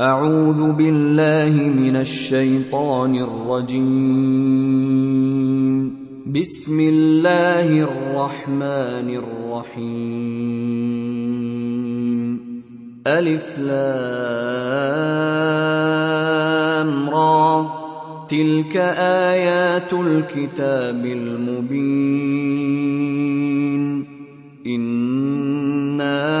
أعوذ بالله من الشيطان الرجيم. بسم الله الرحمن الرحيم. ألف لام را. تلك آيات الكتاب المبين. إِنَّا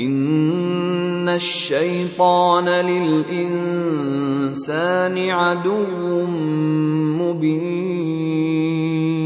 ان الشيطان للانسان عدو مبين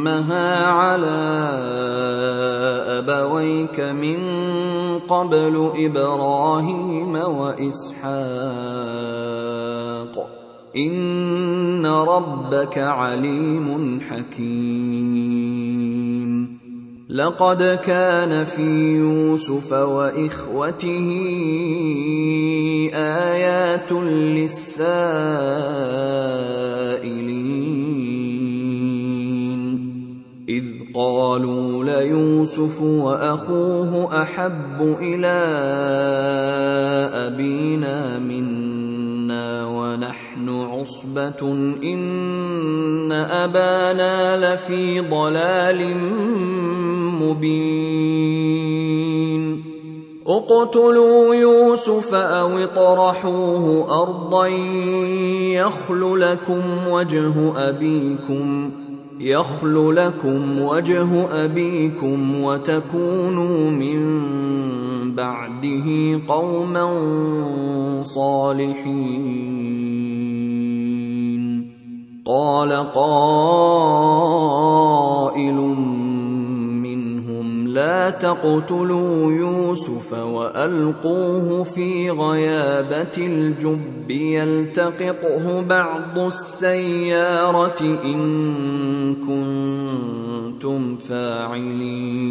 اتمها على ابويك من قبل إبراهيم واسحاق ان ربك عليم حكيم. لقد كان في يوسف واخوته ايات للسائلين إذ قالوا ليوسف وأخوه أحب إلى أبينا منا ونحن عصبة إن أبانا لفي ضلال مبين. اقتلوا يوسف أو اطرحوه أرضا يخل لكم وجه أبيكم. يخل لكم وجه أبيكم وتكونوا من بعده قوما صالحين. قال قائل لا تقتلوا يوسف وألقوه في غيابة الجب يلتقطه بعض السيارة إن كنتم فاعلين.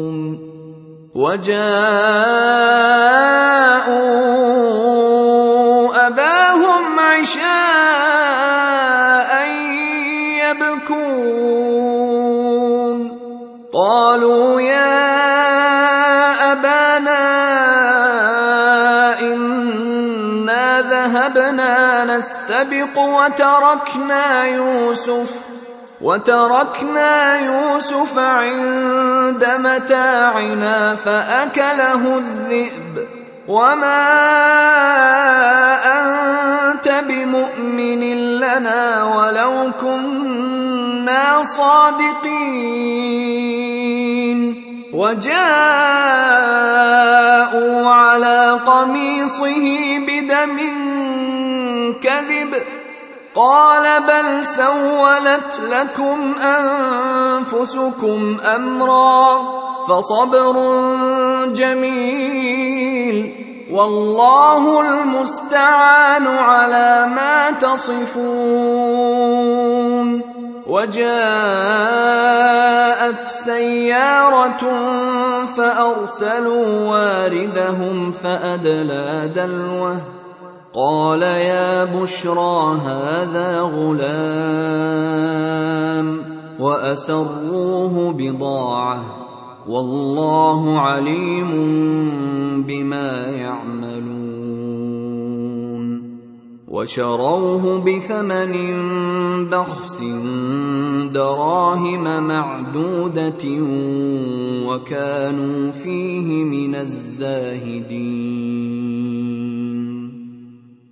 وجاءوا أباهم عشاء يبكون. قالوا يا أبانا إنا ذهبنا نستبق وتركنا يوسف. وتركنا يوسف عند متاعنا فأكله الذئب وما أنت بمؤمن لنا ولو كنا صادقين. وجاءوا على قميصه بدم كذب قال بل سولت لكم أنفسكم أمرا فصبر جميل والله المستعان على ما تصفون وجاءت سيارة فأرسلوا واردهم فأدلى دلوه قال يا بشرى هذا غلام وأسروه بضاعة والله عليم بما يعملون وشروه بثمن بخس دراهم معدودة وكانوا فيه من الزاهدين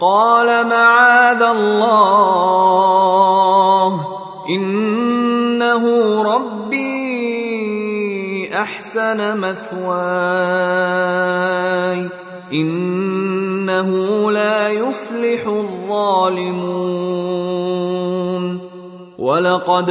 قال معاذ الله انه ربي احسن مثواي انه لا يفلح الظالمون ولقد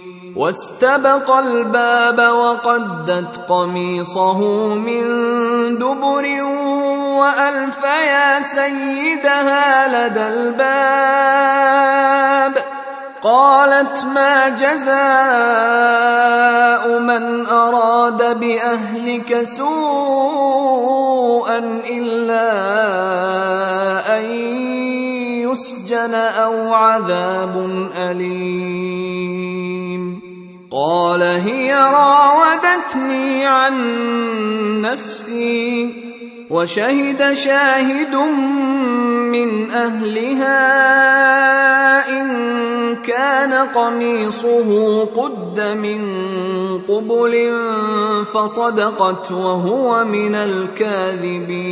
واستبق الباب وقدت قميصه من دبر وألف يا سيدها لدى الباب. قالت ما جزاء من أراد بأهلك سوءا إلا أن يسجن أو عذاب أليم. قال هي راودتني عن نفسي وشهد شاهد من أهلها إن كان قميصه قد من قبل فصدقت وهو من الكاذبين.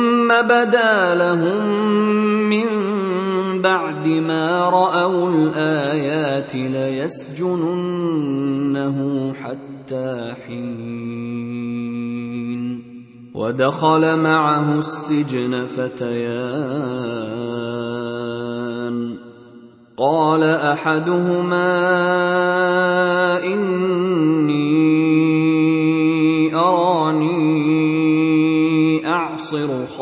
بدا لهم من بعد ما رأوا الآيات ليسجننه حتى حين. ودخل معه السجن فتيان. قال أحدهما اني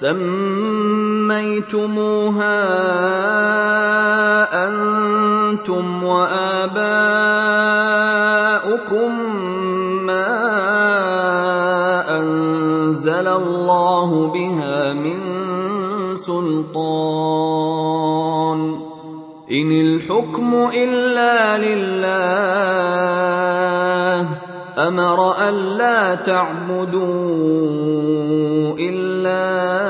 سميتموها أنتم وآباؤكم ما أنزل الله بها من سلطان. إن الحكم إلا لله. أمر الا تعبدوا إلا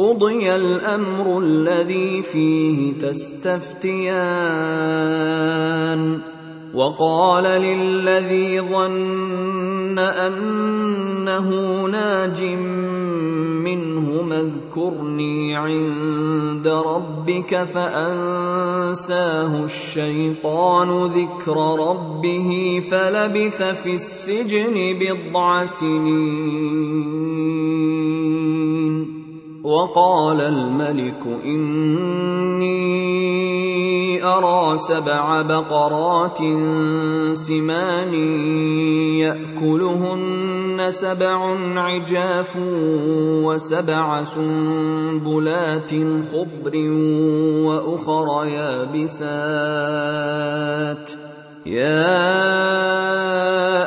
قضي الامر الذي فيه تستفتيان وقال للذي ظن انه ناج منهما اذكرني عند ربك فانساه الشيطان ذكر ربه فلبث في السجن بضع سنين وقال الملك إني أرى سبع بقرات سمان يأكلهن سبع عجاف وسبع سنبلات خضر وأخر يابسات. يا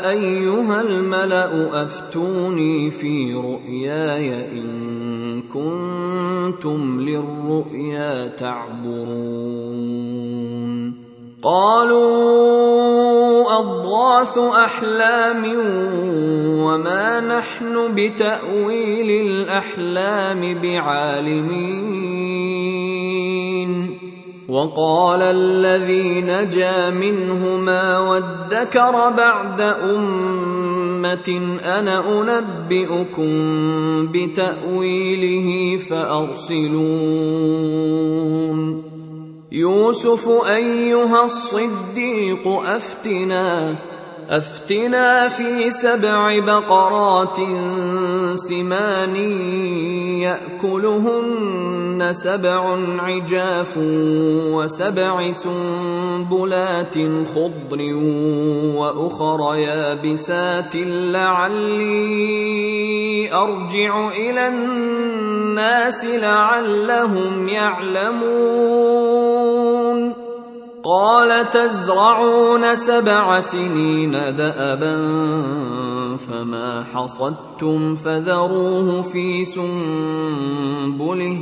أيها الملأ أفتوني في رؤياي إن كنتم للرؤيا تعبرون. قالوا أضغاث أحلام وما نحن بتأويل الأحلام بعالمين. وقال الذي نجا منهما وادكر بعد أمة أنا أنبئكم بتأويله فأرسلون. يوسف أيها الصديق أفتنا أفتنا في سبع بقرات سمان يأكلهن سبع عجاف وسبع سنبلات خضر وأخر يابسات لعلي أرجع إلى الناس لعلهم يعلمون. قال تزرعون سبع سنين دأبا فما حصدتم فذروه في سنبله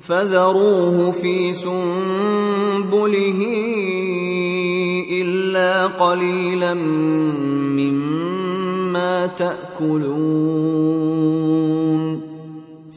فذروه في سنبله إلا قليلا مما تأكلون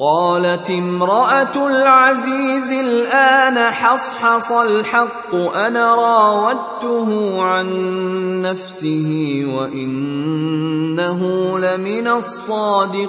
قالت امرأة العزيز الآن حصحص الحق أنا راودته عن نفسه وإنه لمن الصادقين.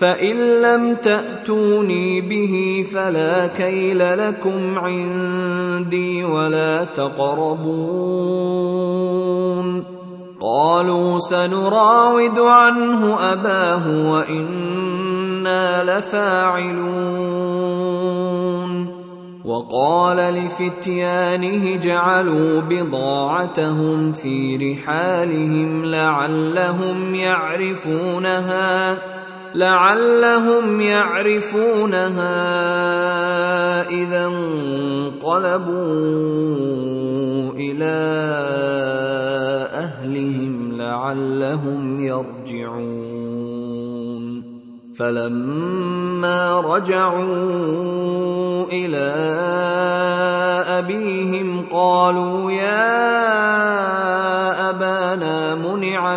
فان لم تاتوني به فلا كيل لكم عندي ولا تقربون قالوا سنراود عنه اباه وأنا لفاعلون وقال لفتيانه جعلوا بضاعتهم في رحالهم لعلهم يعرفونها لعلهم يعرفونها اذا انقلبوا إلى اهلهم لعلهم يرجعون فلما رجعوا إلى ابيهم قالوا يا ابانا منع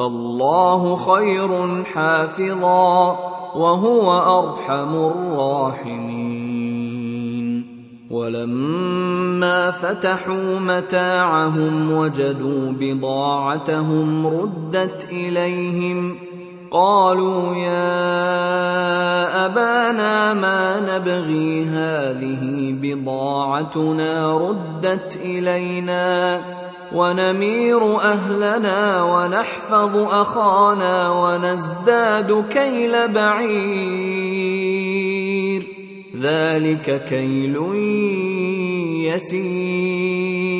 فالله خير حافظا وهو أرحم الراحمين. ولما فتحوا متاعهم وجدوا بضاعتهم ردت إليهم قالوا يا أبانا ما نبغي هذه بضاعتنا ردت إلينا. ونمير أهلنا ونحفظ أخانا ونزداد كيل بعير. ذلك كيل يسير.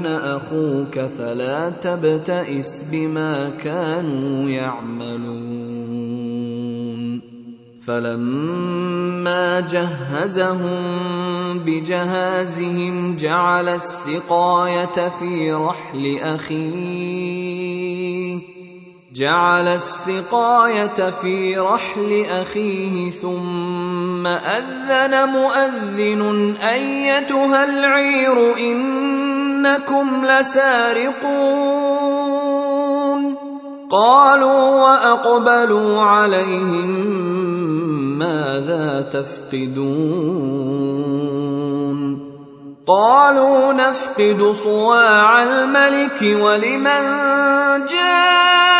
أنا أخوك فلا تبتئس بما كانوا يعملون. فلما جهزهم بجهازهم جعل السقاية في رحل أخيه. جعل السقاية في رحل أخيه ثم أذن مؤذن أيتها العير إنكم لسارقون. قالوا وأقبلوا عليهم ماذا تفقدون؟ قالوا نفقد صواع الملك ولمن جاء؟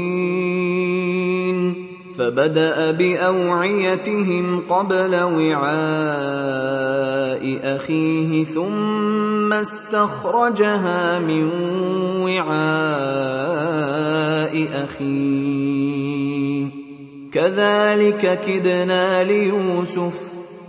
فبدأ بأوعيتهم قبل وعاء أخيه ثم استخرجها من وعاء أخيه. كذلك كدنا ليوسف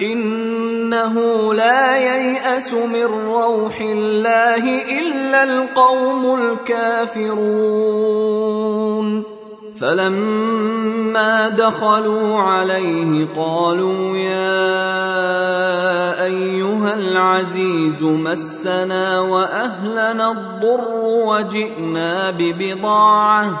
إنه لا ييأس من روح الله إلا القوم الكافرون. فلما دخلوا عليه قالوا يا أيها العزيز مسنا وأهلنا الضر وجئنا ببضاعة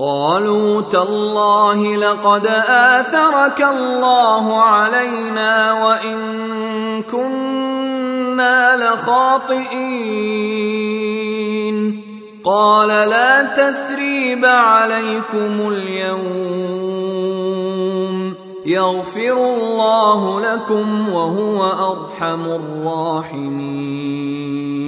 قالوا تالله لقد آثرك الله علينا وإن كنا لخاطئين. قال لا تثريب عليكم اليوم. يغفر الله لكم وهو أرحم الراحمين.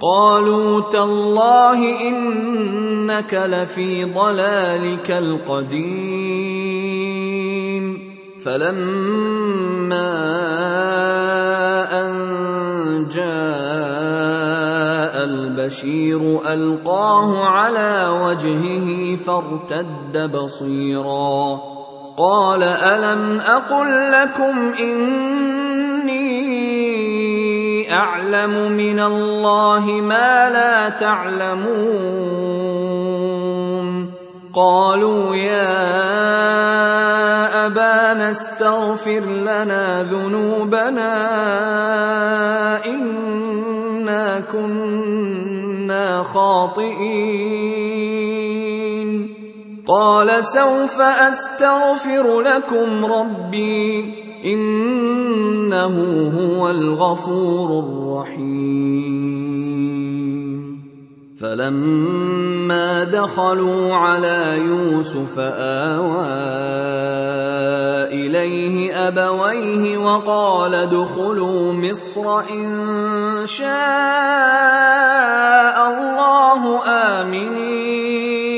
قالوا تالله إنك لفي ضلالك القديم. فلما أن جاء البشير ألقاه على وجهه فارتد بصيرا. قال ألم أقل لكم إني أعلم من الله ما لا تعلمون. قالوا يا أبانا استغفر لنا ذنوبنا إنا كنا خاطئين. قال سوف أستغفر لكم ربي إنه هو الغفور الرحيم. فلما دخلوا على يوسف آوى إليه أبويه وقال ادخلوا مصر إن شاء الله آمنين.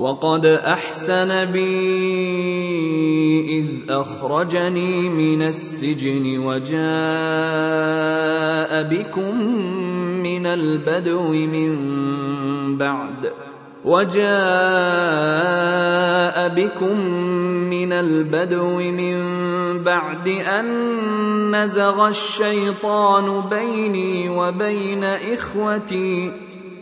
وقد أحسن بي إذ أخرجني من السجن وجاء بكم من البدو من بعد وجاء بكم من البدو من بعد أن نزغ الشيطان بيني وبين إخوتي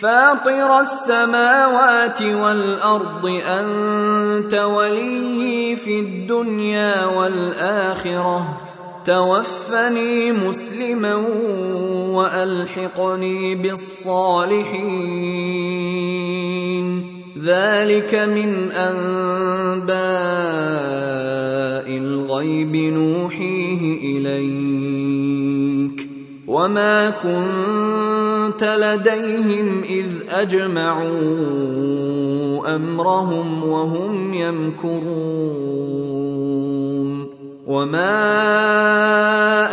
فاطر السماوات والأرض أنت ولي في الدنيا والآخرة. توفني مسلما وألحقني بالصالحين. ذلك من أنباء الغيب نوحيه إليك. وما كنت لديهم اذ اجمعوا امرهم وهم يمكرون وما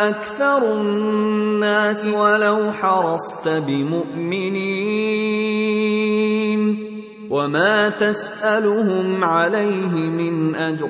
أكثر الناس ولو حرصت بمؤمنين وما تسالهم عليه من اجر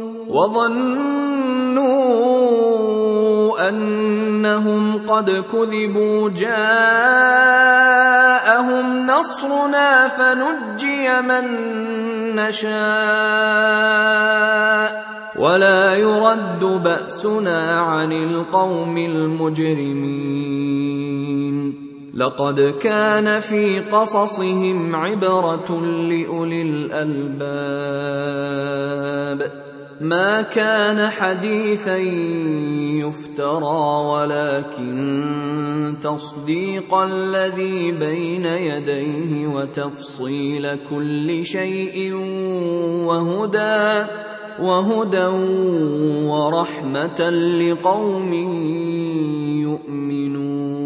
وظنوا أنهم قد كذبوا جاءهم نصرنا فنجي من نشاء ولا يرد بأسنا عن القوم المجرمين. لقد كان في قصصهم عبرة لأولي الألباب. ما كان حديثا يفترى ولكن تصديق الذي بين يديه وتفصيل كل شيء وهدى وهدى ورحمة لقوم يؤمنون.